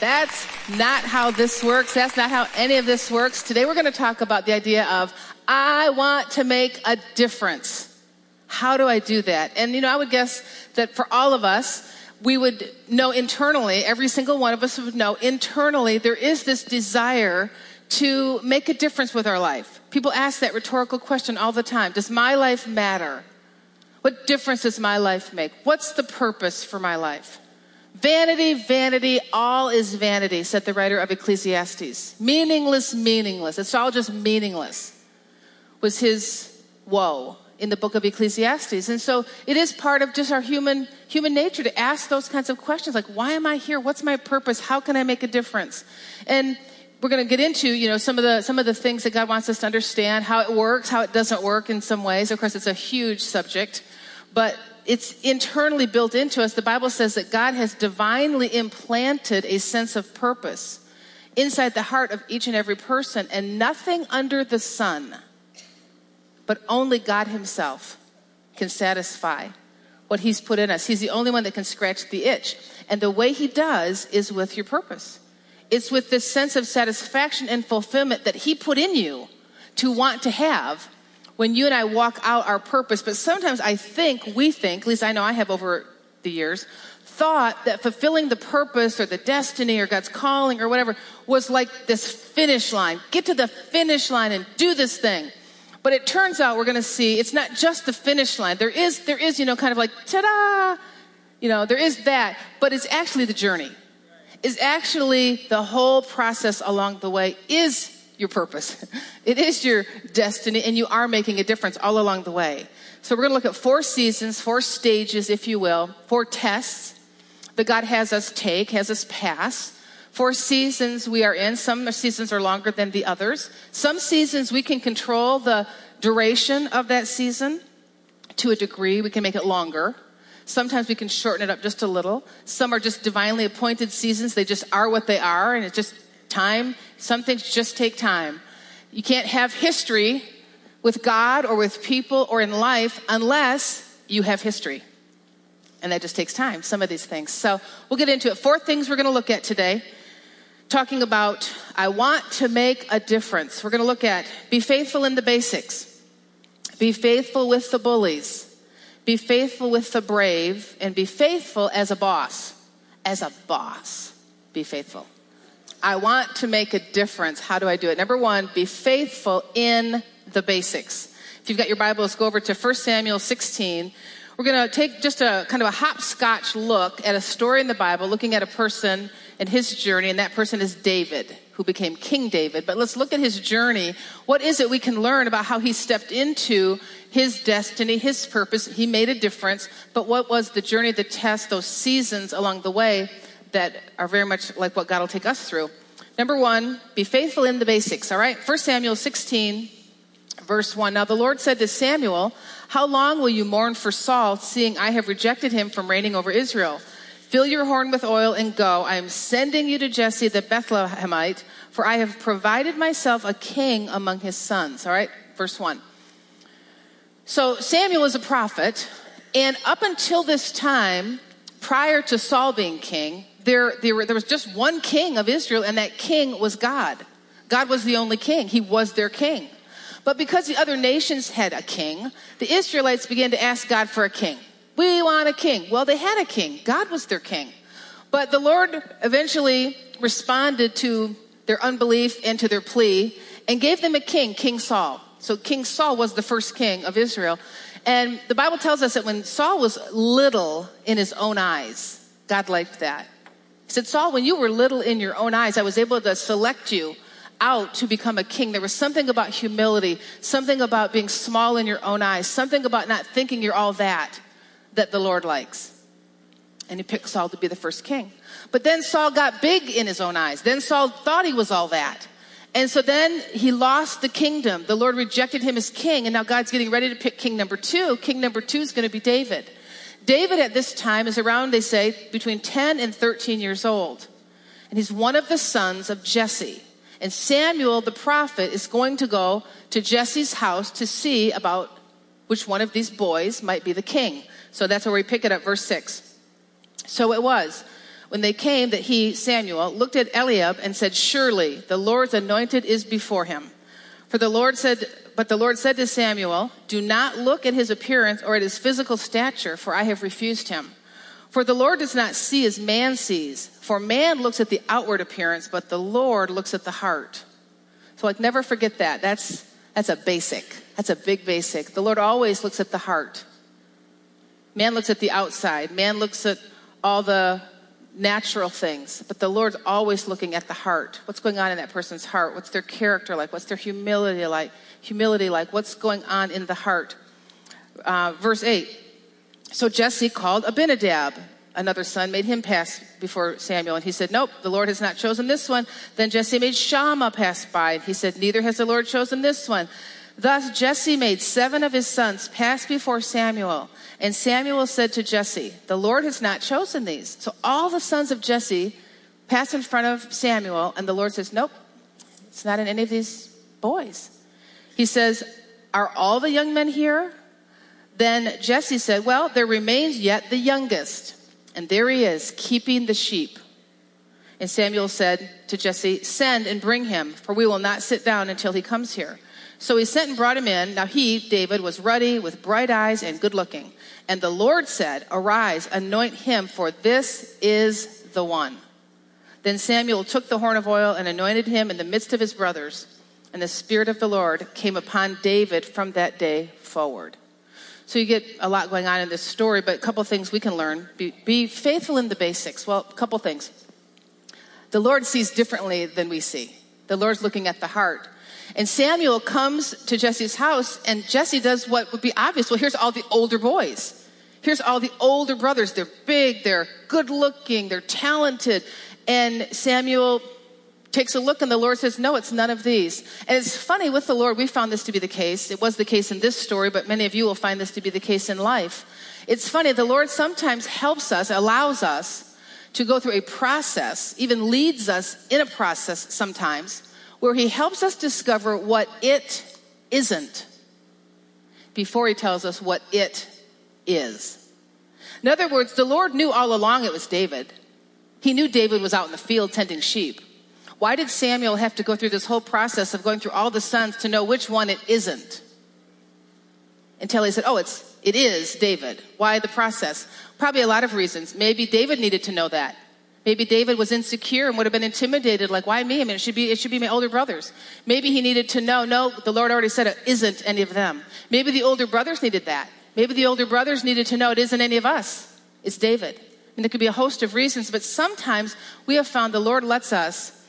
That's not how this works. That's not how any of this works. Today we're going to talk about the idea of I want to make a difference. How do I do that? And you know, I would guess that for all of us, we would know internally, every single one of us would know internally, there is this desire to make a difference with our life. People ask that rhetorical question all the time Does my life matter? What difference does my life make? What's the purpose for my life? Vanity, vanity, all is vanity, said the writer of Ecclesiastes. Meaningless, meaningless. It's all just meaningless, was his woe in the book of Ecclesiastes. And so it is part of just our human, human nature to ask those kinds of questions like, why am I here? What's my purpose? How can I make a difference? And we're going to get into, you know, some of the, some of the things that God wants us to understand, how it works, how it doesn't work in some ways. Of course, it's a huge subject, but it's internally built into us. The Bible says that God has divinely implanted a sense of purpose inside the heart of each and every person, and nothing under the sun, but only God Himself can satisfy what He's put in us. He's the only one that can scratch the itch. And the way He does is with your purpose. It's with this sense of satisfaction and fulfillment that He put in you to want to have when you and I walk out our purpose. But sometimes I think, we think, at least I know I have over the years, thought that fulfilling the purpose or the destiny or God's calling or whatever was like this finish line. Get to the finish line and do this thing. But it turns out we're going to see it's not just the finish line. There is, there is, you know, kind of like, ta-da! You know, there is that, but it's actually the journey is actually the whole process along the way is your purpose. It is your destiny, and you are making a difference all along the way. So, we're going to look at four seasons, four stages, if you will, four tests that God has us take, has us pass. Four seasons we are in. Some seasons are longer than the others. Some seasons we can control the duration of that season to a degree, we can make it longer. Sometimes we can shorten it up just a little. Some are just divinely appointed seasons. They just are what they are, and it's just time. Some things just take time. You can't have history with God or with people or in life unless you have history. And that just takes time, some of these things. So we'll get into it. Four things we're going to look at today. Talking about, I want to make a difference. We're going to look at be faithful in the basics, be faithful with the bullies, be faithful with the brave and be faithful as a boss. As a boss, be faithful. I want to make a difference. How do I do it? Number one, be faithful in the basics. If you've got your Bibles, go over to 1 Samuel 16. We're going to take just a kind of a hopscotch look at a story in the Bible, looking at a person and his journey, and that person is David, who became King David. But let's look at his journey. What is it we can learn about how he stepped into his destiny, his purpose. He made a difference. But what was the journey, the test, those seasons along the way that are very much like what God will take us through? Number one, be faithful in the basics, all right? 1 Samuel 16, verse 1. Now the Lord said to Samuel, How long will you mourn for Saul, seeing I have rejected him from reigning over Israel? Fill your horn with oil and go. I am sending you to Jesse the Bethlehemite, for I have provided myself a king among his sons. All right, verse 1. So Samuel is a prophet, and up until this time, prior to Saul being king, there, there, there was just one king of Israel, and that king was God. God was the only king, he was their king. But because the other nations had a king, the Israelites began to ask God for a king. We want a king. Well, they had a king, God was their king. But the Lord eventually responded to their unbelief and to their plea and gave them a king, King Saul. So King Saul was the first king of Israel. And the Bible tells us that when Saul was little in his own eyes, God liked that. He said, Saul, when you were little in your own eyes, I was able to select you out to become a king. There was something about humility, something about being small in your own eyes, something about not thinking you're all that that the Lord likes. And he picked Saul to be the first king. But then Saul got big in his own eyes. Then Saul thought he was all that. And so then he lost the kingdom. The Lord rejected him as king, and now God's getting ready to pick king number two. King number two is going to be David. David at this time is around, they say, between 10 and 13 years old. And he's one of the sons of Jesse. And Samuel, the prophet, is going to go to Jesse's house to see about which one of these boys might be the king. So that's where we pick it up, verse 6. So it was when they came that he, Samuel, looked at Eliab and said, Surely the Lord's anointed is before him. For the Lord said, but the Lord said to Samuel, Do not look at his appearance or at his physical stature, for I have refused him. For the Lord does not see as man sees. For man looks at the outward appearance, but the Lord looks at the heart. So like never forget that. That's that's a basic. That's a big basic. The Lord always looks at the heart. Man looks at the outside. Man looks at all the natural things, but the Lord's always looking at the heart. What's going on in that person's heart? What's their character like? What's their humility like? Humility like? What's going on in the heart? Uh, verse 8. So Jesse called Abinadab, another son, made him pass before Samuel. And he said, Nope, the Lord has not chosen this one. Then Jesse made Shammah pass by. And he said, Neither has the Lord chosen this one. Thus Jesse made seven of his sons pass before Samuel. And Samuel said to Jesse, The Lord has not chosen these. So all the sons of Jesse pass in front of Samuel, and the Lord says, Nope, it's not in any of these boys. He says, Are all the young men here? Then Jesse said, Well, there remains yet the youngest. And there he is, keeping the sheep. And Samuel said to Jesse, Send and bring him, for we will not sit down until he comes here. So he sent and brought him in. Now he, David, was ruddy with bright eyes and good looking. And the Lord said, Arise, anoint him, for this is the one. Then Samuel took the horn of oil and anointed him in the midst of his brothers. And the Spirit of the Lord came upon David from that day forward. So you get a lot going on in this story, but a couple things we can learn. Be, be faithful in the basics. Well, a couple things. The Lord sees differently than we see. The Lord's looking at the heart. And Samuel comes to Jesse's house, and Jesse does what would be obvious. Well, here's all the older boys. Here's all the older brothers. They're big, they're good looking, they're talented. And Samuel takes a look, and the Lord says, No, it's none of these. And it's funny with the Lord, we found this to be the case. It was the case in this story, but many of you will find this to be the case in life. It's funny, the Lord sometimes helps us, allows us to go through a process, even leads us in a process sometimes where he helps us discover what it isn't before he tells us what it is. In other words, the Lord knew all along it was David. He knew David was out in the field tending sheep. Why did Samuel have to go through this whole process of going through all the sons to know which one it isn't? Until he said, Oh, it's, it is David. Why the process? Probably a lot of reasons. Maybe David needed to know that. Maybe David was insecure and would have been intimidated, like, why me? I mean, it should be, it should be my older brothers. Maybe he needed to know, no, the Lord already said it isn't any of them. Maybe the older brothers needed that. Maybe the older brothers needed to know it isn't any of us. It's David. And there could be a host of reasons, but sometimes we have found the Lord lets us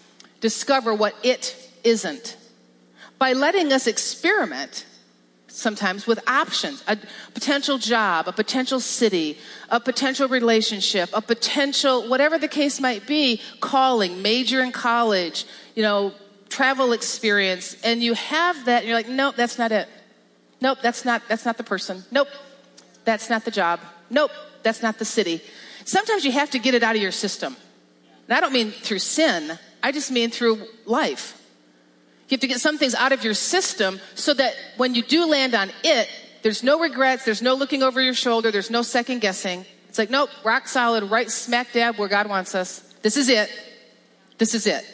discover what it isn't. By letting us experiment sometimes with options a potential job, a potential city, a potential relationship, a potential, whatever the case might be, calling, major in college, you know, travel experience, and you have that, and you're like, nope, that's not it. Nope, that's not, that's not the person. Nope, that's not the job. Nope, that's not the city. Sometimes you have to get it out of your system. And I don't mean through sin, I just mean through life. You have to get some things out of your system so that when you do land on it, there's no regrets, there's no looking over your shoulder, there's no second guessing. It's like, nope, rock solid, right smack dab where God wants us. This is it. This is it.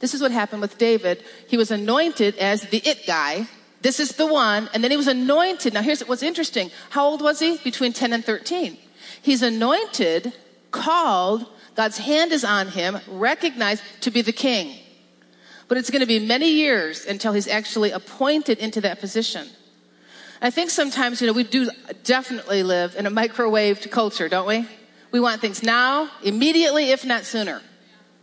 This is what happened with David. He was anointed as the it guy. This is the one. And then he was anointed. Now here's what's interesting. How old was he? Between 10 and 13. He's anointed, called, God's hand is on him, recognized to be the king. But it's going to be many years until he's actually appointed into that position. I think sometimes, you know, we do definitely live in a microwaved culture, don't we? We want things now, immediately, if not sooner.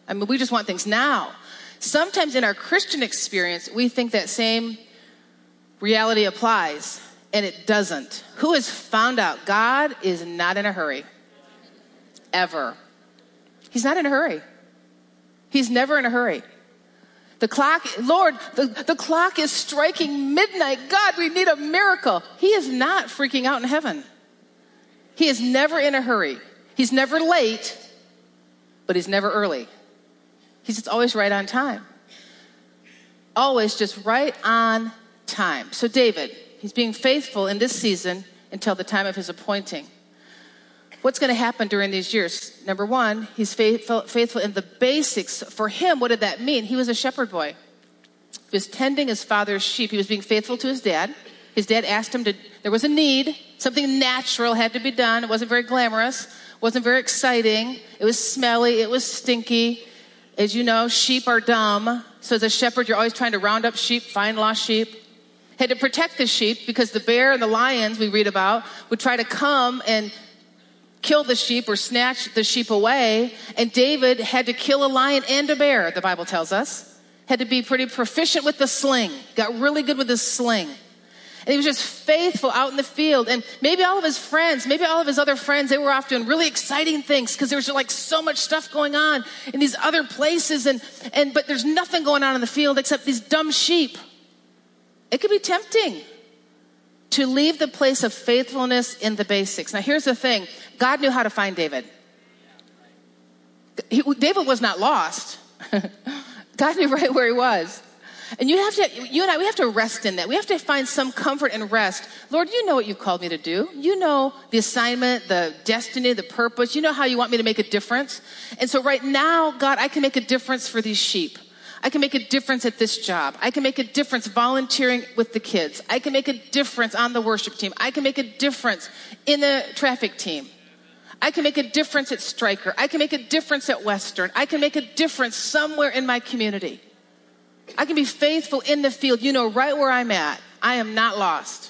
I mean, we just want things now. Sometimes in our Christian experience, we think that same reality applies, and it doesn't. Who has found out God is not in a hurry? Ever. He's not in a hurry. He's never in a hurry. The clock, Lord, the, the clock is striking midnight. God, we need a miracle. He is not freaking out in heaven. He is never in a hurry. He's never late, but he's never early. He's just always right on time. Always just right on time. So, David, he's being faithful in this season until the time of his appointing. What's going to happen during these years? Number one, he's faithful, faithful in the basics. For him, what did that mean? He was a shepherd boy. He was tending his father's sheep. He was being faithful to his dad. His dad asked him to, there was a need. Something natural had to be done. It wasn't very glamorous, wasn't very exciting. It was smelly, it was stinky. As you know, sheep are dumb. So as a shepherd, you're always trying to round up sheep, find lost sheep. Had to protect the sheep because the bear and the lions we read about would try to come and kill the sheep or snatch the sheep away. And David had to kill a lion and a bear, the Bible tells us. Had to be pretty proficient with the sling. Got really good with the sling. And he was just faithful out in the field. And maybe all of his friends, maybe all of his other friends, they were off doing really exciting things because there was like so much stuff going on in these other places. And, and, but there's nothing going on in the field except these dumb sheep. It could be tempting to leave the place of faithfulness in the basics. Now, here's the thing God knew how to find David. He, David was not lost. God knew right where he was. And you have to, you and I, we have to rest in that. We have to find some comfort and rest. Lord, you know what you've called me to do. You know the assignment, the destiny, the purpose. You know how you want me to make a difference. And so right now, God, I can make a difference for these sheep. I can make a difference at this job. I can make a difference volunteering with the kids. I can make a difference on the worship team. I can make a difference in the traffic team. I can make a difference at Stryker. I can make a difference at Western. I can make a difference somewhere in my community. I can be faithful in the field. You know right where I'm at. I am not lost.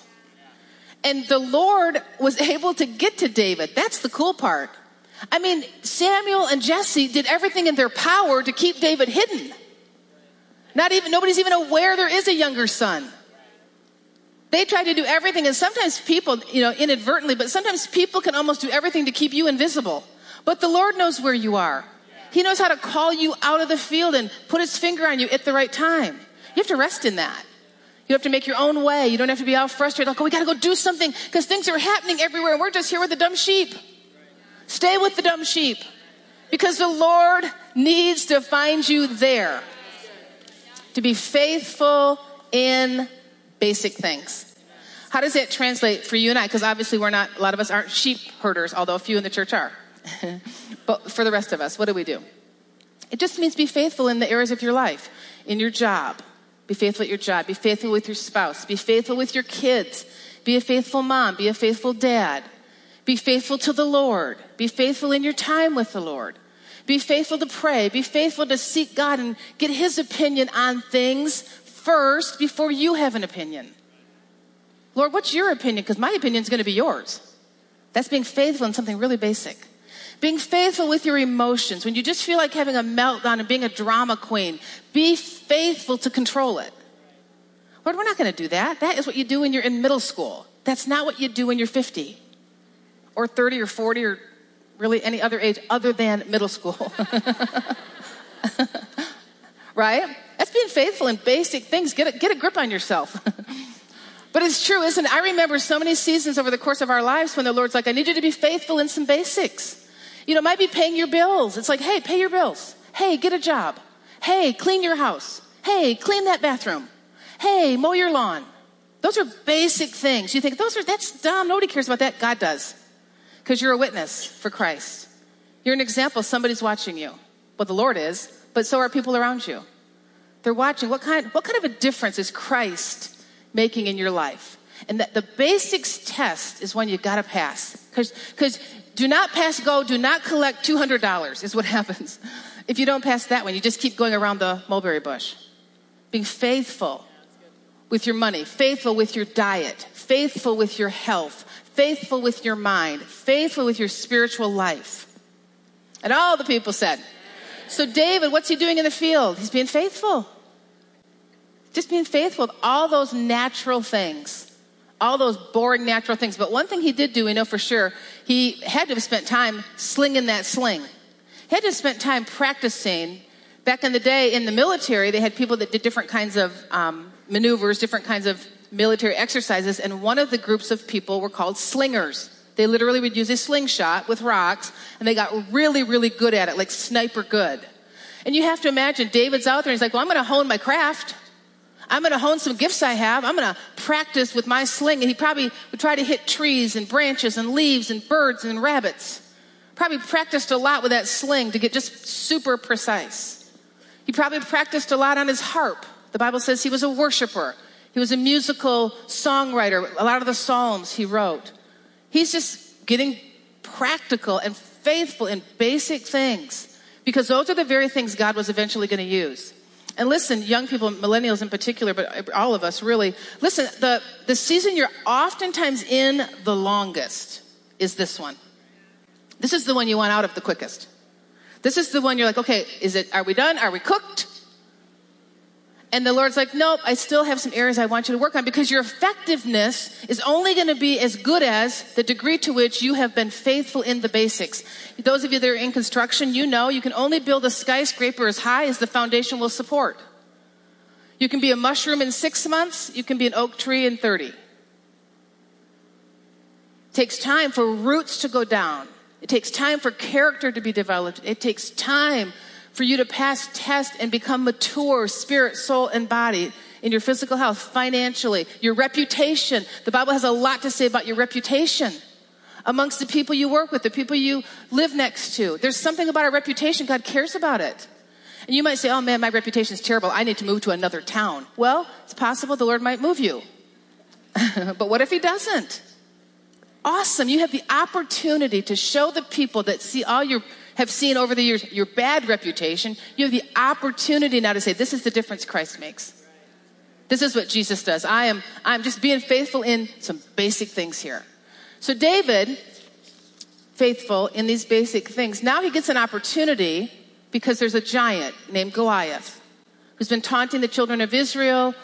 And the Lord was able to get to David. That's the cool part. I mean, Samuel and Jesse did everything in their power to keep David hidden. Not even, nobody's even aware there is a younger son. They try to do everything, and sometimes people, you know, inadvertently, but sometimes people can almost do everything to keep you invisible. But the Lord knows where you are. He knows how to call you out of the field and put his finger on you at the right time. You have to rest in that. You have to make your own way. You don't have to be all frustrated, like, oh, we gotta go do something because things are happening everywhere and we're just here with the dumb sheep. Stay with the dumb sheep because the Lord needs to find you there to be faithful in basic things. How does that translate for you and I? Because obviously we're not, a lot of us aren't sheep herders, although a few in the church are. but for the rest of us, what do we do? It just means be faithful in the areas of your life, in your job. Be faithful at your job. Be faithful with your spouse. Be faithful with your kids. Be a faithful mom. Be a faithful dad. Be faithful to the Lord. Be faithful in your time with the Lord. Be faithful to pray. Be faithful to seek God and get His opinion on things first before you have an opinion. Lord, what's your opinion? Because my opinion is going to be yours. That's being faithful in something really basic. Being faithful with your emotions. When you just feel like having a meltdown and being a drama queen, be faithful to control it. Lord, we're not going to do that. That is what you do when you're in middle school. That's not what you do when you're 50 or 30 or 40 or really any other age other than middle school. right? That's being faithful in basic things. Get a, get a grip on yourself. but it's true, isn't it? I remember so many seasons over the course of our lives when the Lord's like, I need you to be faithful in some basics. You know, it might be paying your bills. It's like, hey, pay your bills. Hey, get a job. Hey, clean your house. Hey, clean that bathroom. Hey, mow your lawn. Those are basic things. You think those are that's dumb. Nobody cares about that. God does. Because you're a witness for Christ. You're an example. Somebody's watching you. Well, the Lord is, but so are people around you. They're watching. What kind, what kind of a difference is Christ making in your life? And that the basics test is one you gotta pass. Because do not pass go, do not collect $200 is what happens. If you don't pass that one, you just keep going around the mulberry bush. Being faithful with your money, faithful with your diet, faithful with your health, faithful with your mind, faithful with your spiritual life. And all the people said, so David, what's he doing in the field? He's being faithful. Just being faithful with all those natural things all those boring natural things. But one thing he did do, we know for sure, he had to have spent time slinging that sling. He had to have spent time practicing. Back in the day in the military, they had people that did different kinds of um, maneuvers, different kinds of military exercises, and one of the groups of people were called slingers. They literally would use a slingshot with rocks, and they got really, really good at it, like sniper good. And you have to imagine David's out there, and he's like, Well, I'm going to hone my craft. I'm going to hone some gifts I have. I'm going to practice with my sling. And he probably would try to hit trees and branches and leaves and birds and rabbits. Probably practiced a lot with that sling to get just super precise. He probably practiced a lot on his harp. The Bible says he was a worshiper. He was a musical songwriter. A lot of the Psalms he wrote. He's just getting practical and faithful in basic things because those are the very things God was eventually going to use. And listen, young people, millennials in particular, but all of us really, listen, the, the season you're oftentimes in the longest is this one. This is the one you want out of the quickest. This is the one you're like, okay, is it, are we done? Are we cooked? And the Lord's like, nope, I still have some areas I want you to work on because your effectiveness is only going to be as good as the degree to which you have been faithful in the basics. Those of you that are in construction, you know you can only build a skyscraper as high as the foundation will support. You can be a mushroom in six months, you can be an oak tree in 30. It takes time for roots to go down. It takes time for character to be developed. It takes time for you to pass tests and become mature, spirit, soul, and body in your physical health, financially, your reputation. The Bible has a lot to say about your reputation amongst the people you work with, the people you live next to. There's something about our reputation. God cares about it. And you might say, oh man, my reputation is terrible. I need to move to another town. Well, it's possible the Lord might move you. but what if He doesn't? Awesome. You have the opportunity to show the people that see all your have seen over the years your bad reputation, you have the opportunity now to say, this is the difference Christ makes. This is what Jesus does. I am, I'm just being faithful in some basic things here. So David, faithful in these basic things, now he gets an opportunity because there's a giant named Goliath who's been taunting the children of Israel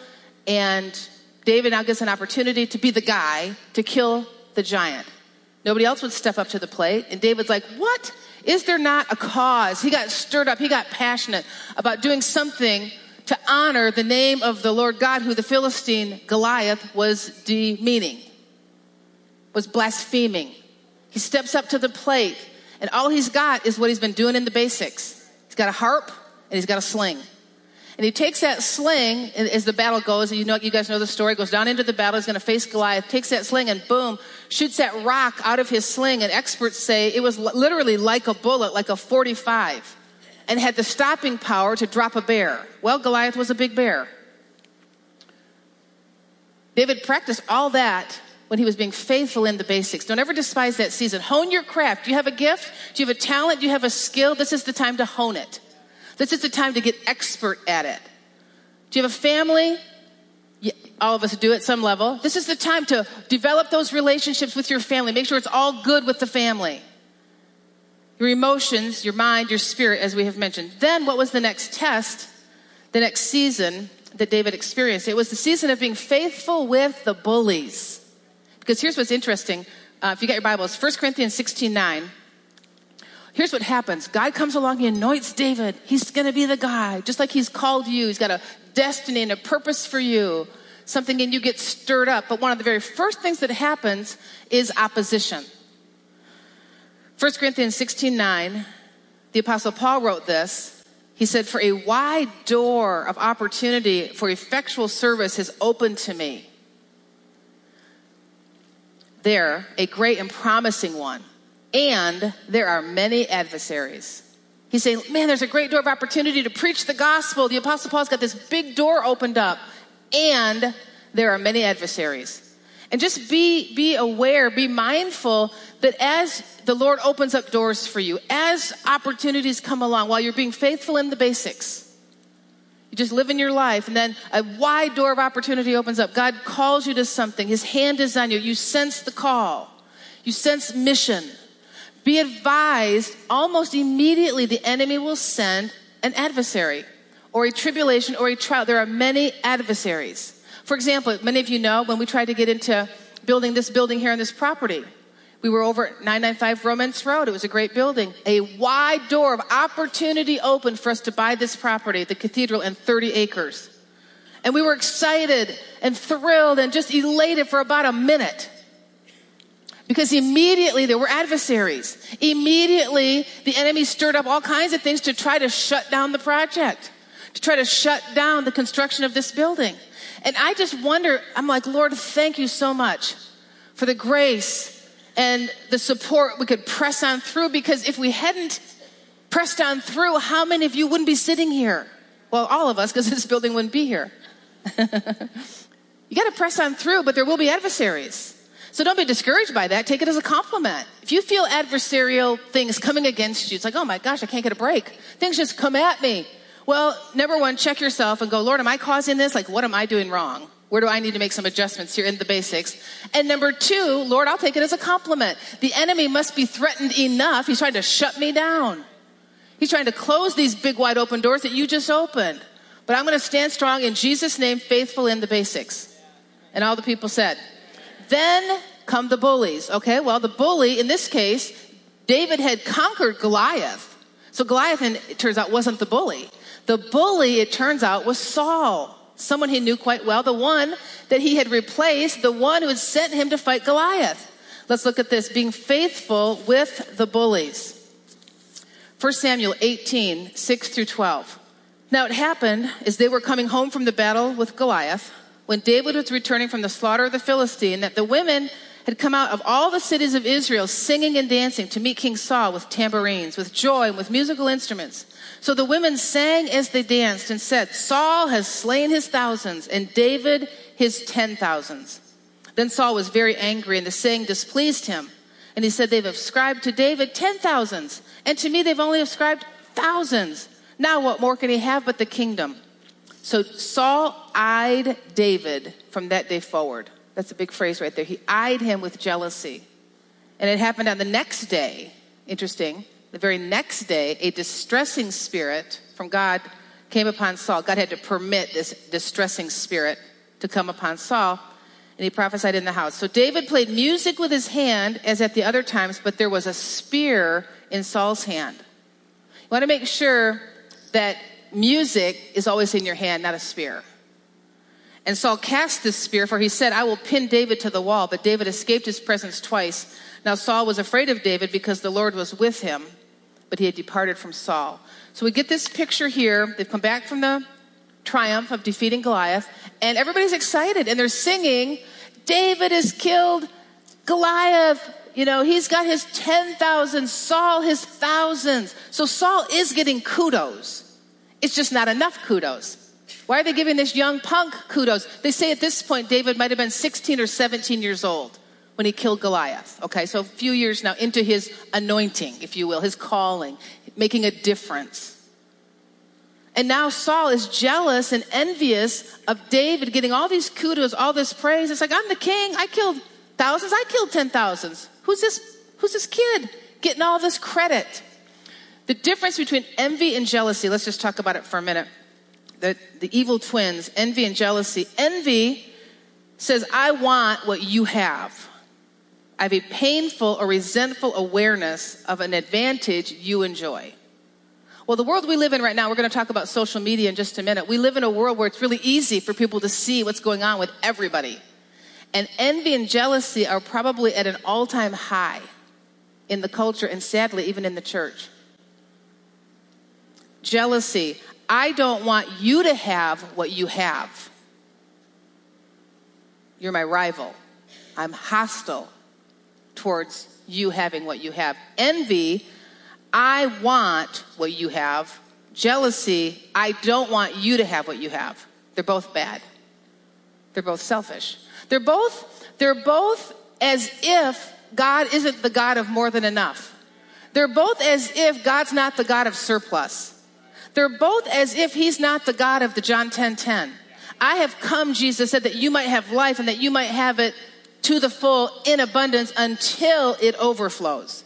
and David now gets an opportunity to be the guy to kill the giant. Nobody else would step up to the plate. And David's like, What? Is there not a cause? He got stirred up, he got passionate about doing something to honor the name of the Lord God, who the Philistine Goliath was demeaning, was blaspheming. He steps up to the plate, and all he's got is what he's been doing in the basics. He's got a harp and he's got a sling. And he takes that sling as the battle goes. You know, you guys know the story. Goes down into the battle. He's going to face Goliath. Takes that sling and boom, shoots that rock out of his sling. And experts say it was literally like a bullet, like a 45, and had the stopping power to drop a bear. Well, Goliath was a big bear. David practiced all that when he was being faithful in the basics. Don't ever despise that season. Hone your craft. Do you have a gift? Do you have a talent? Do you have a skill? This is the time to hone it. This is the time to get expert at it. Do you have a family? All of us do at some level. This is the time to develop those relationships with your family. Make sure it's all good with the family. Your emotions, your mind, your spirit, as we have mentioned. Then, what was the next test, the next season that David experienced? It was the season of being faithful with the bullies. Because here's what's interesting. Uh, if you got your Bibles, 1 Corinthians 16 9. Here's what happens God comes along, He anoints David. He's going to be the guy, just like He's called you. He's got a destiny and a purpose for you. Something in you gets stirred up. But one of the very first things that happens is opposition. 1 Corinthians 16 9, the Apostle Paul wrote this. He said, For a wide door of opportunity for effectual service has opened to me. There, a great and promising one and there are many adversaries. He's saying, man, there's a great door of opportunity to preach the gospel. The Apostle Paul's got this big door opened up, and there are many adversaries. And just be, be aware, be mindful that as the Lord opens up doors for you, as opportunities come along, while you're being faithful in the basics, you just live in your life, and then a wide door of opportunity opens up. God calls you to something, His hand is on you. You sense the call, you sense mission. Be advised, almost immediately the enemy will send an adversary or a tribulation or a trial. There are many adversaries. For example, many of you know when we tried to get into building this building here on this property, we were over at 995 Romence Road. It was a great building. A wide door of opportunity opened for us to buy this property, the cathedral, and 30 acres. And we were excited and thrilled and just elated for about a minute. Because immediately there were adversaries. Immediately the enemy stirred up all kinds of things to try to shut down the project, to try to shut down the construction of this building. And I just wonder, I'm like, Lord, thank you so much for the grace and the support, we could press on through because if we hadn't pressed on through, how many of you wouldn't be sitting here? Well, all of us, because this building wouldn't be here. you got to press on through, but there will be adversaries. So don't be discouraged by that. Take it as a compliment. If you feel adversarial things coming against you, it's like, oh my gosh, I can't get a break. Things just come at me. Well, number one, check yourself and go, Lord, am I causing this? Like, what am I doing wrong? Where do I need to make some adjustments here in the basics? And number two, Lord, I'll take it as a compliment. The enemy must be threatened enough. He's trying to shut me down. He's trying to close these big wide open doors that you just opened. But I'm going to stand strong in Jesus' name, faithful in the basics. And all the people said, then come the bullies. Okay, well, the bully, in this case, David had conquered Goliath. So Goliath, it turns out, wasn't the bully. The bully, it turns out, was Saul someone he knew quite well, the one that he had replaced, the one who had sent him to fight Goliath. Let's look at this being faithful with the bullies. 1 Samuel 18, 6 through 12. Now it happened as they were coming home from the battle with Goliath, when David was returning from the slaughter of the Philistine, that the women had come out of all the cities of Israel singing and dancing to meet King Saul with tambourines, with joy, and with musical instruments. So the women sang as they danced and said, Saul has slain his thousands and David his ten thousands. Then Saul was very angry and the saying displeased him. And he said, They've ascribed to David ten thousands, and to me they've only ascribed thousands. Now what more can he have but the kingdom? So Saul eyed David from that day forward. That's a big phrase right there. He eyed him with jealousy. And it happened on the next day. Interesting the very next day, a distressing spirit from God came upon Saul. God had to permit this distressing spirit to come upon Saul, and he prophesied in the house. So David played music with his hand as at the other times, but there was a spear in Saul's hand. You want to make sure that music is always in your hand, not a spear. And Saul cast this spear, for he said, I will pin David to the wall. But David escaped his presence twice. Now Saul was afraid of David because the Lord was with him but he had departed from Saul. So we get this picture here. They've come back from the triumph of defeating Goliath, and everybody's excited and they're singing, David has killed Goliath. You know, he's got his 10,000, Saul his thousands. So Saul is getting kudos. It's just not enough kudos. Why are they giving this young punk kudos? They say at this point David might have been 16 or 17 years old when he killed Goliath. Okay, so a few years now into his anointing, if you will, his calling, making a difference. And now Saul is jealous and envious of David getting all these kudos, all this praise. It's like, I'm the king. I killed thousands. I killed ten thousands. Who's this? Who's this kid getting all this credit? The difference between envy and jealousy, let's just talk about it for a minute. The, the evil twins, envy and jealousy. Envy says, I want what you have. I have a painful or resentful awareness of an advantage you enjoy. Well, the world we live in right now, we're going to talk about social media in just a minute. We live in a world where it's really easy for people to see what's going on with everybody. And envy and jealousy are probably at an all time high in the culture and sadly, even in the church. Jealousy. I don't want you to have what you have. You're my rival. I'm hostile towards you having what you have. Envy, I want what you have. Jealousy, I don't want you to have what you have. They're both bad. They're both selfish. They're both, they're both as if God isn't the God of more than enough. They're both as if God's not the God of surplus. They're both as if He's not the God of the John 10 10. I have come, Jesus said, that you might have life and that you might have it to the full in abundance until it overflows.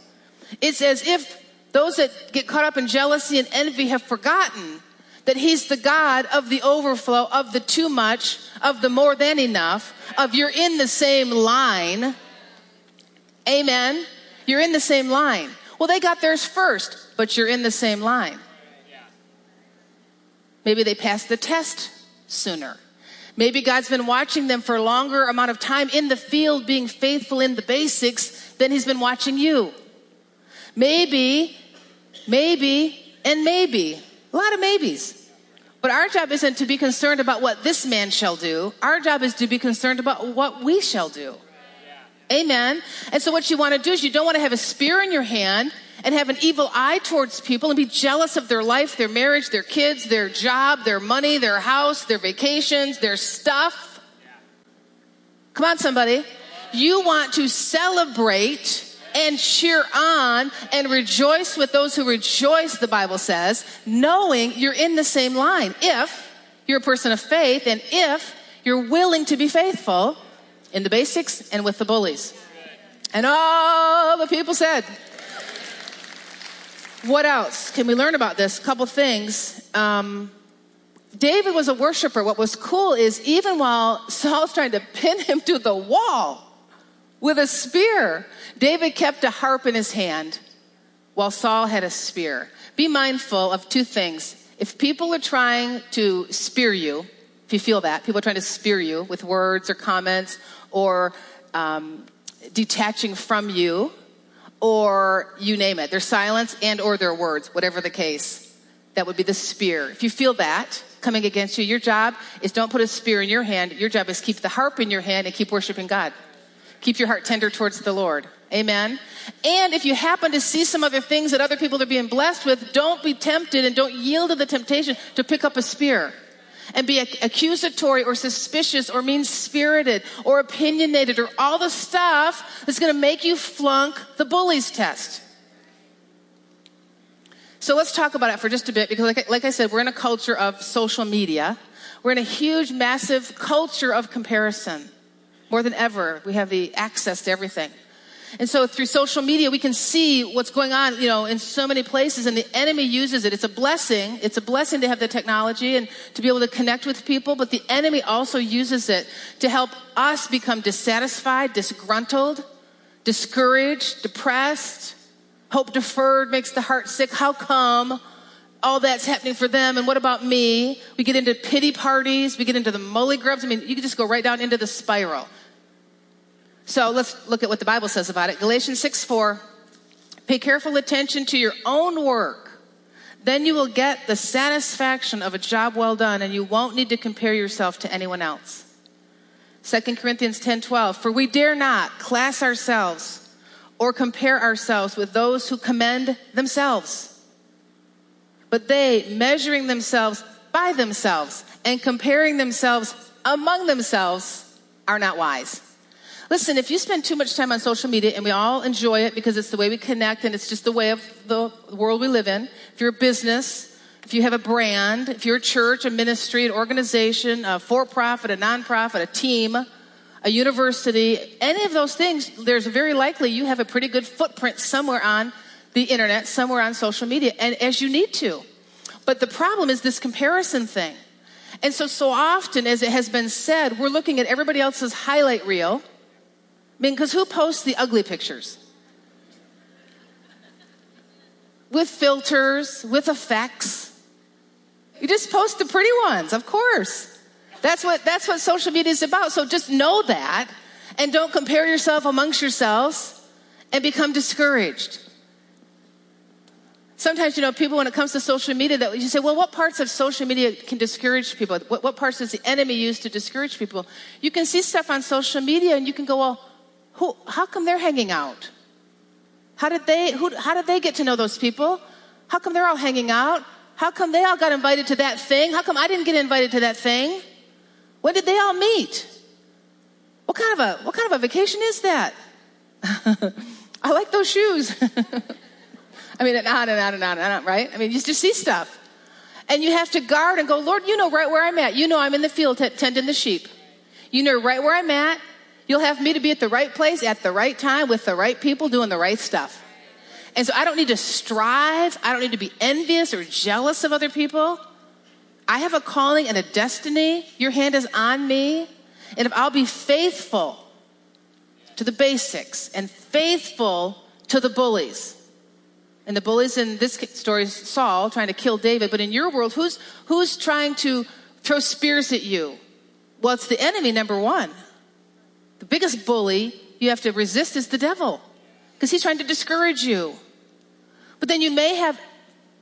It's as if those that get caught up in jealousy and envy have forgotten that He's the God of the overflow, of the too much, of the more than enough, of you're in the same line. Amen. You're in the same line. Well, they got theirs first, but you're in the same line. Maybe they passed the test sooner. Maybe God's been watching them for a longer amount of time in the field, being faithful in the basics, than He's been watching you. Maybe, maybe, and maybe. A lot of maybes. But our job isn't to be concerned about what this man shall do. Our job is to be concerned about what we shall do. Amen. And so what you want to do is you don't want to have a spear in your hand and have an evil eye towards people and be jealous of their life, their marriage, their kids, their job, their money, their house, their vacations, their stuff. Come on, somebody. You want to celebrate and cheer on and rejoice with those who rejoice, the Bible says, knowing you're in the same line. If you're a person of faith and if you're willing to be faithful in the basics and with the bullies. And all the people said, what else can we learn about this? A couple things. Um, David was a worshiper. What was cool is even while Saul's trying to pin him to the wall with a spear, David kept a harp in his hand while Saul had a spear. Be mindful of two things. If people are trying to spear you, if you feel that, people are trying to spear you with words or comments or um, detaching from you, or you name it, their silence and or their words, whatever the case. That would be the spear. If you feel that coming against you, your job is don't put a spear in your hand. Your job is keep the harp in your hand and keep worshiping God. Keep your heart tender towards the Lord. Amen. And if you happen to see some other things that other people are being blessed with, don't be tempted and don't yield to the temptation to pick up a spear and be accusatory or suspicious or mean spirited or opinionated or all the stuff that's going to make you flunk the bully's test. So let's talk about it for just a bit because, like, like I said, we're in a culture of social media. We're in a huge, massive culture of comparison. More than ever, we have the access to everything. And so through social media, we can see what's going on, you know, in so many places and the enemy uses it. It's a blessing. It's a blessing to have the technology and to be able to connect with people, but the enemy also uses it to help us become dissatisfied, disgruntled, discouraged, depressed. Hope deferred makes the heart sick. How come? all that's happening for them and what about me? We get into pity parties, we get into the molly grubs. I mean, you can just go right down into the spiral. So let's look at what the Bible says about it. Galatians 6 4. Pay careful attention to your own work. Then you will get the satisfaction of a job well done and you won't need to compare yourself to anyone else. 2 Corinthians 10 12. For we dare not class ourselves or compare ourselves with those who commend themselves. But they, measuring themselves by themselves and comparing themselves among themselves, are not wise. Listen, if you spend too much time on social media, and we all enjoy it because it's the way we connect and it's just the way of the world we live in, if you're a business, if you have a brand, if you're a church, a ministry, an organization, a for profit, a nonprofit, a team, a university, any of those things, there's very likely you have a pretty good footprint somewhere on the internet, somewhere on social media, and as you need to. But the problem is this comparison thing. And so, so often, as it has been said, we're looking at everybody else's highlight reel because who posts the ugly pictures? With filters, with effects. You just post the pretty ones, of course. That's what, that's what social media is about. So just know that and don't compare yourself amongst yourselves and become discouraged. Sometimes, you know, people, when it comes to social media, that you say, well, what parts of social media can discourage people? What, what parts does the enemy use to discourage people? You can see stuff on social media and you can go, well, who, how come they're hanging out? How did they, who, how did they get to know those people? How come they're all hanging out? How come they all got invited to that thing? How come I didn't get invited to that thing? When did they all meet? What kind of a, what kind of a vacation is that? I like those shoes. I mean, and on and on and on and on, right? I mean, you just see stuff. And you have to guard and go, Lord, you know right where I'm at. You know I'm in the field t- tending the sheep. You know right where I'm at. You'll have me to be at the right place at the right time with the right people doing the right stuff. And so I don't need to strive. I don't need to be envious or jealous of other people. I have a calling and a destiny. Your hand is on me. And if I'll be faithful to the basics and faithful to the bullies, and the bullies in this story is Saul trying to kill David, but in your world, who's, who's trying to throw spears at you? Well, it's the enemy, number one. The biggest bully you have to resist is the devil because he's trying to discourage you. But then you may have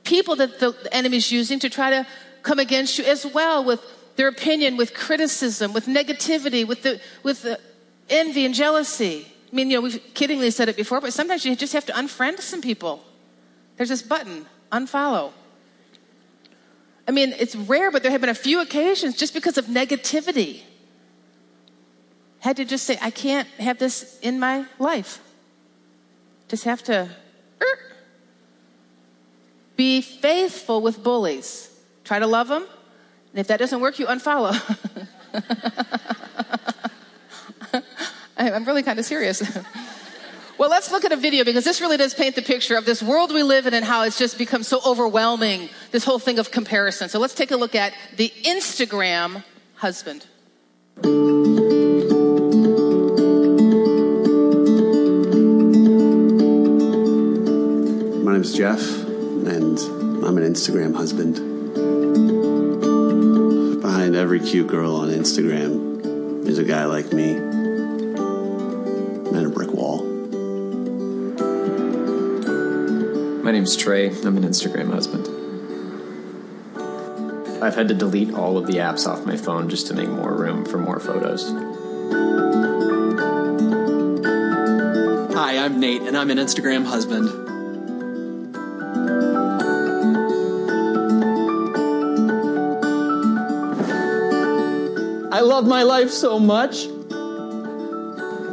people that the enemy's using to try to come against you as well with their opinion, with criticism, with negativity, with the, with the envy and jealousy. I mean, you know, we've kiddingly said it before, but sometimes you just have to unfriend some people. There's this button, unfollow. I mean, it's rare, but there have been a few occasions just because of negativity. Had to just say, I can't have this in my life. Just have to er. be faithful with bullies. Try to love them. And if that doesn't work, you unfollow. I'm really kind of serious. well, let's look at a video because this really does paint the picture of this world we live in and how it's just become so overwhelming, this whole thing of comparison. So let's take a look at the Instagram husband. My name is Jeff, and I'm an Instagram husband. Behind every cute girl on Instagram is a guy like me and a brick wall. My name's Trey. I'm an Instagram husband. I've had to delete all of the apps off my phone just to make more room for more photos. Hi, I'm Nate, and I'm an Instagram husband. I love my life so much.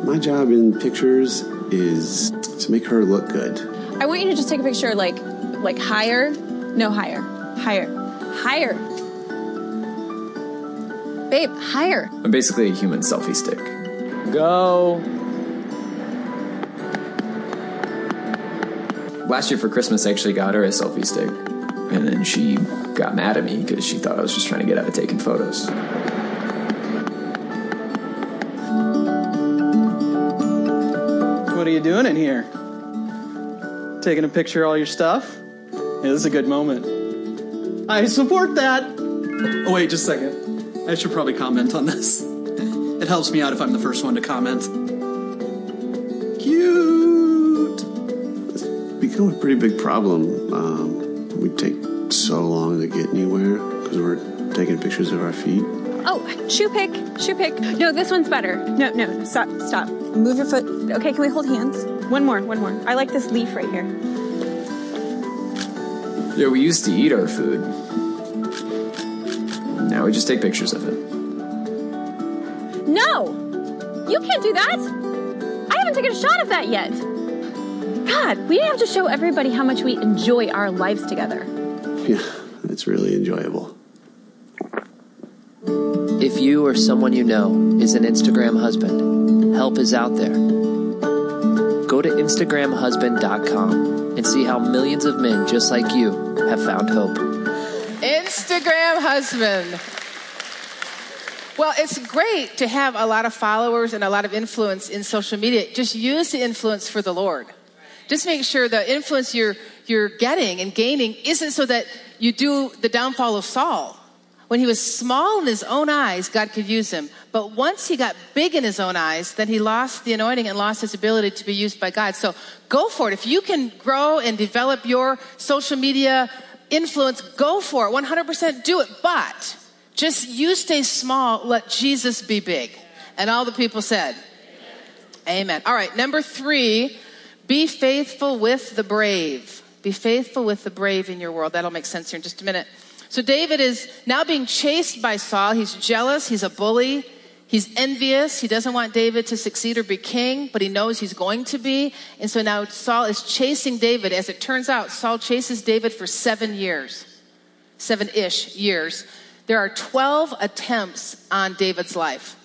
My job in pictures is to make her look good. I want you to just take a picture like like higher, no higher, higher, higher. Babe, higher. I'm basically a human selfie stick. Go. Last year for Christmas, I actually got her a selfie stick. And then she got mad at me because she thought I was just trying to get out of taking photos. You doing in here? Taking a picture of all your stuff? Yeah, this is a good moment. I support that. Oh, wait, just a second. I should probably comment on this. It helps me out if I'm the first one to comment. Cute. It's become a pretty big problem. Um, we take so long to get anywhere because we're taking pictures of our feet. Oh, shoe pick, shoe pick. No, this one's better. No, no, stop, stop. Move your foot. Okay, can we hold hands? One more, one more. I like this leaf right here. Yeah, we used to eat our food. Now we just take pictures of it. No! You can't do that! I haven't taken a shot of that yet. God, we have to show everybody how much we enjoy our lives together. Yeah, it's really enjoyable. If you or someone you know is an Instagram husband, help is out there. Go to InstagramHusband.com and see how millions of men just like you have found hope. Instagram husband. Well, it's great to have a lot of followers and a lot of influence in social media. Just use the influence for the Lord. Just make sure the influence you're, you're getting and gaining isn't so that you do the downfall of Saul. When he was small in his own eyes, God could use him. But once he got big in his own eyes, then he lost the anointing and lost his ability to be used by God. So go for it. If you can grow and develop your social media influence, go for it. 100% do it. But just you stay small, let Jesus be big. And all the people said, Amen. Amen. All right, number three, be faithful with the brave. Be faithful with the brave in your world. That'll make sense here in just a minute. So David is now being chased by Saul. He's jealous. He's a bully. He's envious. He doesn't want David to succeed or be king, but he knows he's going to be. And so now Saul is chasing David. As it turns out, Saul chases David for seven years, seven ish years. There are 12 attempts on David's life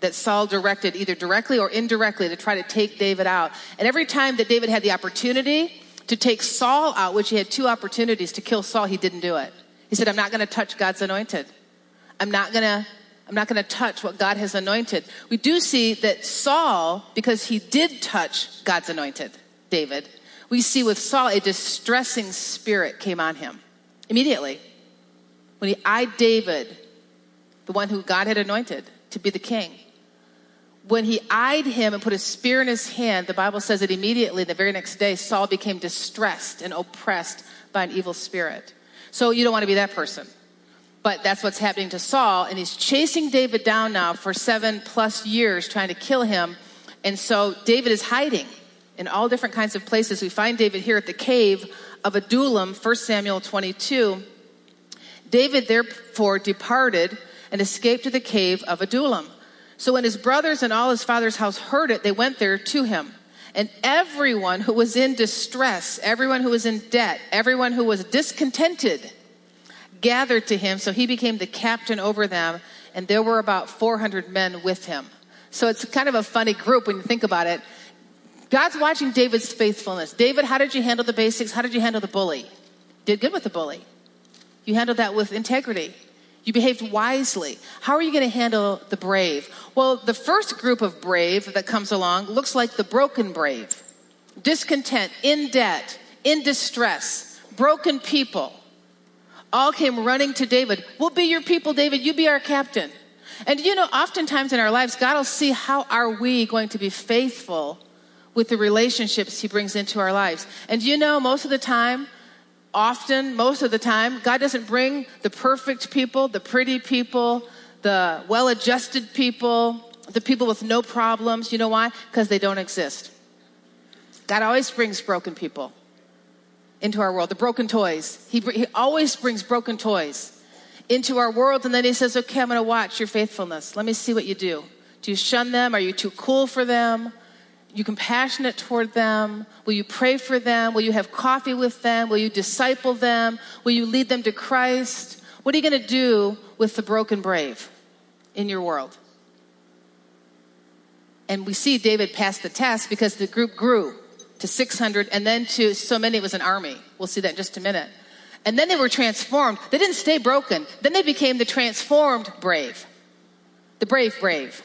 that Saul directed either directly or indirectly to try to take David out. And every time that David had the opportunity to take Saul out, which he had two opportunities to kill Saul, he didn't do it. He said, I'm not going to touch God's anointed. I'm not going to I'm not going to touch what God has anointed. We do see that Saul, because he did touch God's anointed, David, we see with Saul a distressing spirit came on him immediately. When he eyed David, the one who God had anointed to be the king, when he eyed him and put a spear in his hand, the Bible says that immediately, the very next day, Saul became distressed and oppressed by an evil spirit. So you don't want to be that person. But that's what's happening to Saul, and he's chasing David down now for seven plus years, trying to kill him. And so David is hiding in all different kinds of places. We find David here at the cave of Adullam, 1 Samuel 22. David therefore departed and escaped to the cave of Adullam. So when his brothers and all his father's house heard it, they went there to him. And everyone who was in distress, everyone who was in debt, everyone who was discontented, gathered to him. So he became the captain over them. And there were about 400 men with him. So it's kind of a funny group when you think about it. God's watching David's faithfulness. David, how did you handle the basics? How did you handle the bully? Did good with the bully. You handled that with integrity. You behaved wisely. How are you going to handle the brave? Well, the first group of brave that comes along looks like the broken brave. Discontent, in debt, in distress, broken people. All came running to David. We'll be your people, David. You be our captain. And you know, oftentimes in our lives, God will see how are we going to be faithful with the relationships he brings into our lives. And you know, most of the time, often, most of the time, God doesn't bring the perfect people, the pretty people, the well adjusted people, the people with no problems. You know why? Because they don't exist. God always brings broken people into our world, the broken toys. He, he always brings broken toys into our world, and then He says, Okay, I'm going to watch your faithfulness. Let me see what you do. Do you shun them? Are you too cool for them? You compassionate toward them? Will you pray for them? Will you have coffee with them? Will you disciple them? Will you lead them to Christ? What are you going to do with the broken brave in your world? And we see David pass the test because the group grew to 600 and then to so many it was an army. We'll see that in just a minute. And then they were transformed. They didn't stay broken. Then they became the transformed brave. The brave brave.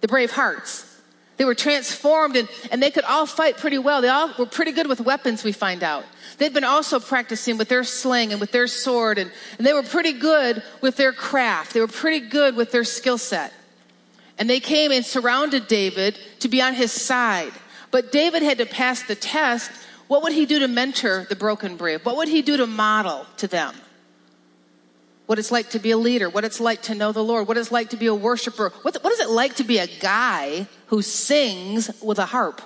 The brave hearts. They were transformed and, and they could all fight pretty well. They all were pretty good with weapons, we find out. They'd been also practicing with their sling and with their sword, and, and they were pretty good with their craft. They were pretty good with their skill set. And they came and surrounded David to be on his side. But David had to pass the test. What would he do to mentor the broken brave? What would he do to model to them? What it's like to be a leader, what it's like to know the Lord, what it's like to be a worshiper. What, what is it like to be a guy who sings with a harp?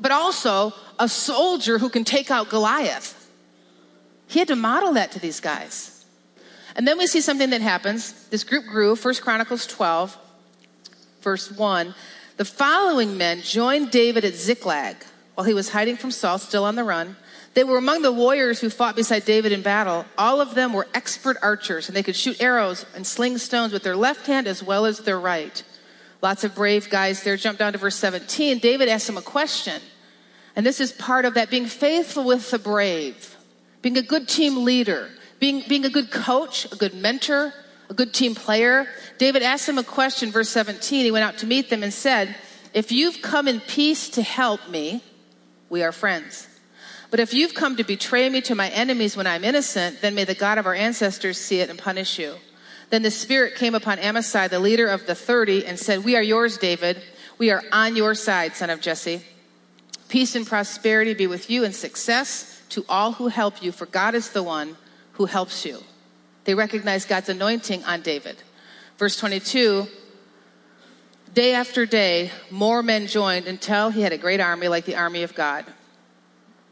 But also a soldier who can take out Goliath. He had to model that to these guys. And then we see something that happens. This group grew, 1 Chronicles 12, verse 1. The following men joined David at Ziklag while he was hiding from Saul, still on the run. They were among the warriors who fought beside David in battle. All of them were expert archers, and they could shoot arrows and sling stones with their left hand as well as their right. Lots of brave guys there. Jump down to verse 17. David asked them a question. And this is part of that being faithful with the brave, being a good team leader, being, being a good coach, a good mentor, a good team player. David asked them a question, verse 17. He went out to meet them and said, If you've come in peace to help me, we are friends. But if you've come to betray me to my enemies when I'm innocent, then may the God of our ancestors see it and punish you. Then the Spirit came upon Amasai, the leader of the thirty, and said, We are yours, David. We are on your side, son of Jesse. Peace and prosperity be with you and success to all who help you, for God is the one who helps you. They recognize God's anointing on David. Verse 22 Day after day, more men joined until he had a great army like the army of God.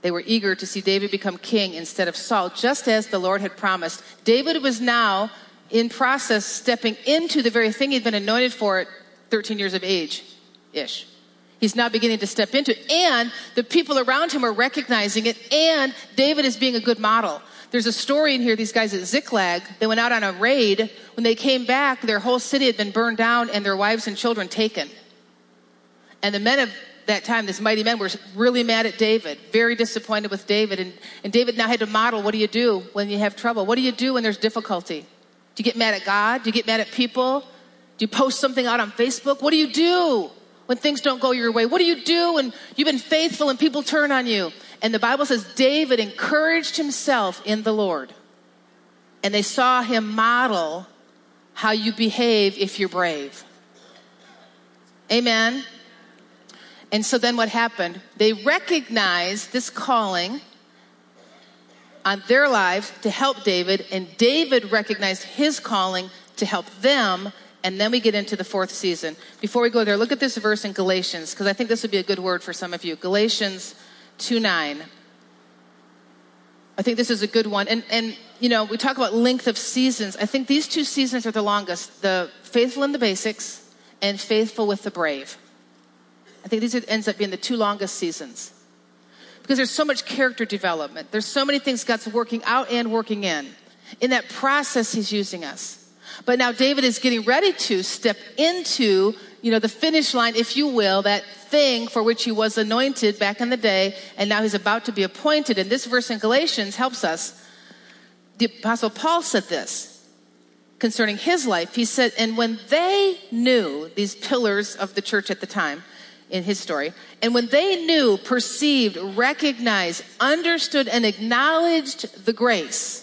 They were eager to see David become king instead of Saul, just as the Lord had promised. David was now in process stepping into the very thing he'd been anointed for at 13 years of age ish. He's now beginning to step into it. And the people around him are recognizing it. And David is being a good model. There's a story in here, these guys at Ziklag, they went out on a raid. When they came back, their whole city had been burned down and their wives and children taken. And the men of that time, this mighty men were really mad at David, very disappointed with David. And, and David now had to model what do you do when you have trouble? What do you do when there's difficulty? Do you get mad at God? Do you get mad at people? Do you post something out on Facebook? What do you do when things don't go your way? What do you do when you've been faithful and people turn on you? And the Bible says David encouraged himself in the Lord. And they saw him model how you behave if you're brave. Amen. And so then what happened? They recognized this calling on their lives to help David, and David recognized his calling to help them and then we get into the fourth season. Before we go there, look at this verse in Galatians, because I think this would be a good word for some of you. Galatians 2 9. I think this is a good one. And, and, you know, we talk about length of seasons. I think these two seasons are the longest the faithful in the basics and faithful with the brave. I think these ends up being the two longest seasons because there's so much character development. There's so many things God's working out and working in. In that process, He's using us. But now David is getting ready to step into, you know, the finish line, if you will, that thing for which he was anointed back in the day, and now he's about to be appointed. And this verse in Galatians helps us. The apostle Paul said this concerning his life. He said, and when they knew these pillars of the church at the time, in his story. And when they knew, perceived, recognized, understood, and acknowledged the grace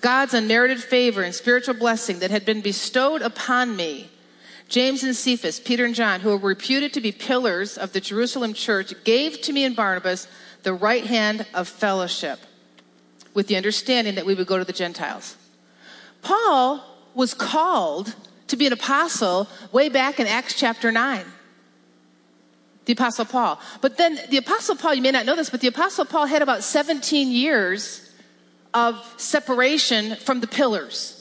God's unmerited favor and spiritual blessing that had been bestowed upon me, James and Cephas, Peter and John, who were reputed to be pillars of the Jerusalem church, gave to me and Barnabas the right hand of fellowship with the understanding that we would go to the Gentiles. Paul was called to be an apostle way back in Acts chapter 9. The apostle Paul. But then the apostle Paul, you may not know this, but the apostle Paul had about 17 years of separation from the pillars.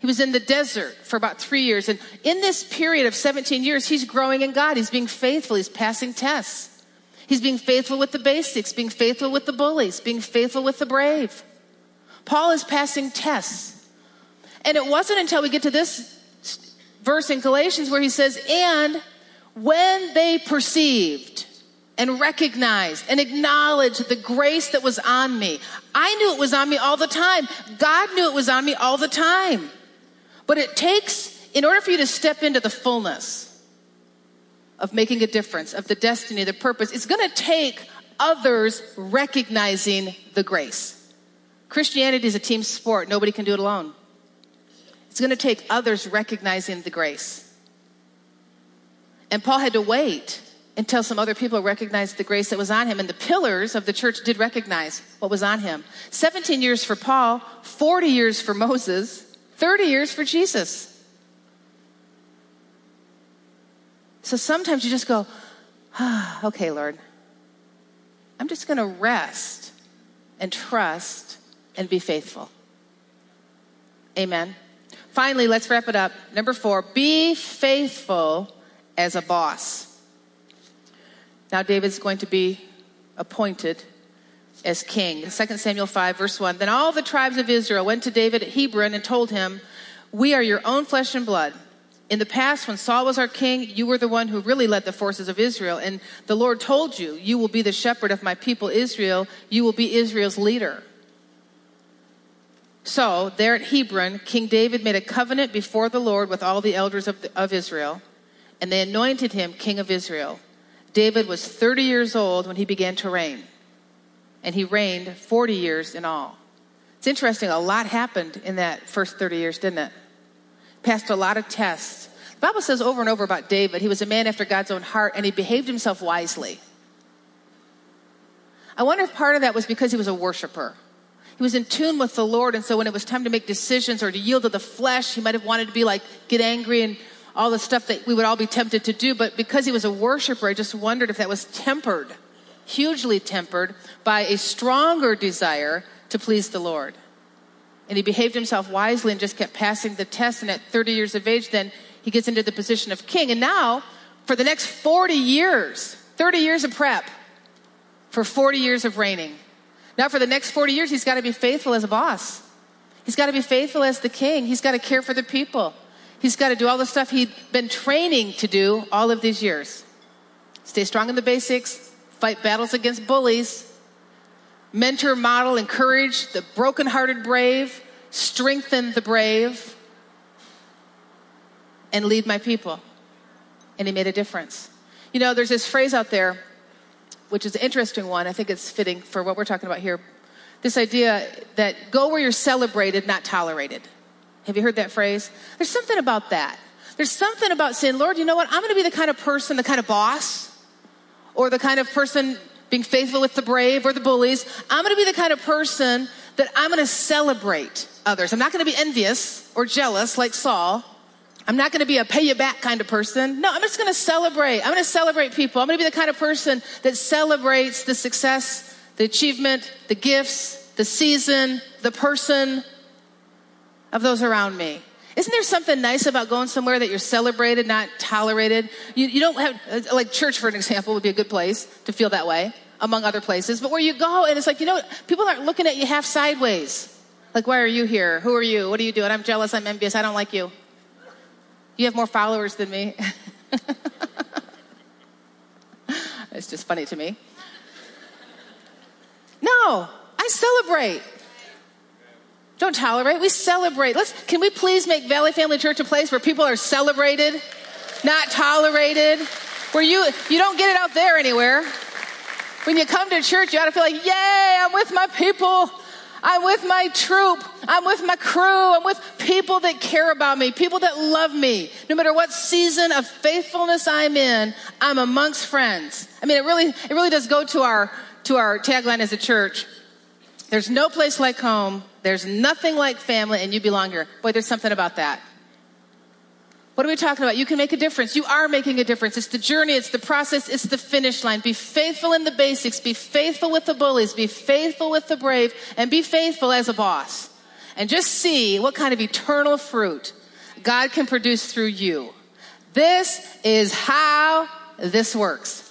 He was in the desert for about three years. And in this period of 17 years, he's growing in God. He's being faithful. He's passing tests. He's being faithful with the basics, being faithful with the bullies, being faithful with the brave. Paul is passing tests. And it wasn't until we get to this verse in Galatians where he says, And when they perceived, and recognized and acknowledged the grace that was on me. I knew it was on me all the time. God knew it was on me all the time. But it takes, in order for you to step into the fullness of making a difference, of the destiny, the purpose, it's going to take others recognizing the grace. Christianity is a team sport. Nobody can do it alone. It's going to take others recognizing the grace. And Paul had to wait until some other people recognized the grace that was on him. And the pillars of the church did recognize what was on him. 17 years for Paul, 40 years for Moses, 30 years for Jesus. So sometimes you just go, ah, okay, Lord, I'm just going to rest and trust and be faithful. Amen. Finally, let's wrap it up. Number four, be faithful as a boss. Now David's going to be appointed as king. 2 Samuel 5, verse 1. Then all the tribes of Israel went to David at Hebron and told him, We are your own flesh and blood. In the past, when Saul was our king, you were the one who really led the forces of Israel. And the Lord told you, You will be the shepherd of my people Israel. You will be Israel's leader. So, there at Hebron, King David made a covenant before the Lord with all the elders of, the, of Israel, and they anointed him king of Israel. David was 30 years old when he began to reign, and he reigned 40 years in all. It's interesting, a lot happened in that first 30 years, didn't it? Passed a lot of tests. The Bible says over and over about David, he was a man after God's own heart, and he behaved himself wisely. I wonder if part of that was because he was a worshiper. He was in tune with the Lord, and so when it was time to make decisions or to yield to the flesh, he might have wanted to be like, get angry and all the stuff that we would all be tempted to do. But because he was a worshiper, I just wondered if that was tempered, hugely tempered by a stronger desire to please the Lord. And he behaved himself wisely and just kept passing the test. And at 30 years of age, then he gets into the position of king. And now, for the next 40 years, 30 years of prep for 40 years of reigning. Now, for the next 40 years, he's got to be faithful as a boss. He's got to be faithful as the king. He's got to care for the people. He's got to do all the stuff he'd been training to do all of these years. Stay strong in the basics, fight battles against bullies, mentor, model, encourage the brokenhearted brave, strengthen the brave, and lead my people. And he made a difference. You know, there's this phrase out there, which is an interesting one. I think it's fitting for what we're talking about here. This idea that go where you're celebrated, not tolerated. Have you heard that phrase? There's something about that. There's something about saying, Lord, you know what? I'm going to be the kind of person, the kind of boss, or the kind of person being faithful with the brave or the bullies. I'm going to be the kind of person that I'm going to celebrate others. I'm not going to be envious or jealous like Saul. I'm not going to be a pay you back kind of person. No, I'm just going to celebrate. I'm going to celebrate people. I'm going to be the kind of person that celebrates the success, the achievement, the gifts, the season, the person of those around me. Isn't there something nice about going somewhere that you're celebrated, not tolerated? You, you don't have, uh, like church, for an example, would be a good place to feel that way, among other places. But where you go and it's like, you know, people aren't looking at you half sideways. Like, why are you here? Who are you? What are you doing? I'm jealous. I'm envious. I don't like you. You have more followers than me. it's just funny to me. No, I celebrate. Don't tolerate. We celebrate. Let's, can we please make Valley Family Church a place where people are celebrated, not tolerated, where you, you don't get it out there anywhere. When you come to church, you ought to feel like, yay, I'm with my people. I'm with my troop. I'm with my crew. I'm with people that care about me, people that love me. No matter what season of faithfulness I'm in, I'm amongst friends. I mean, it really, it really does go to our, to our tagline as a church. There's no place like home. There's nothing like family and you belong here. Boy, there's something about that. What are we talking about? You can make a difference. You are making a difference. It's the journey, it's the process, it's the finish line. Be faithful in the basics. Be faithful with the bullies. Be faithful with the brave. And be faithful as a boss. And just see what kind of eternal fruit God can produce through you. This is how this works.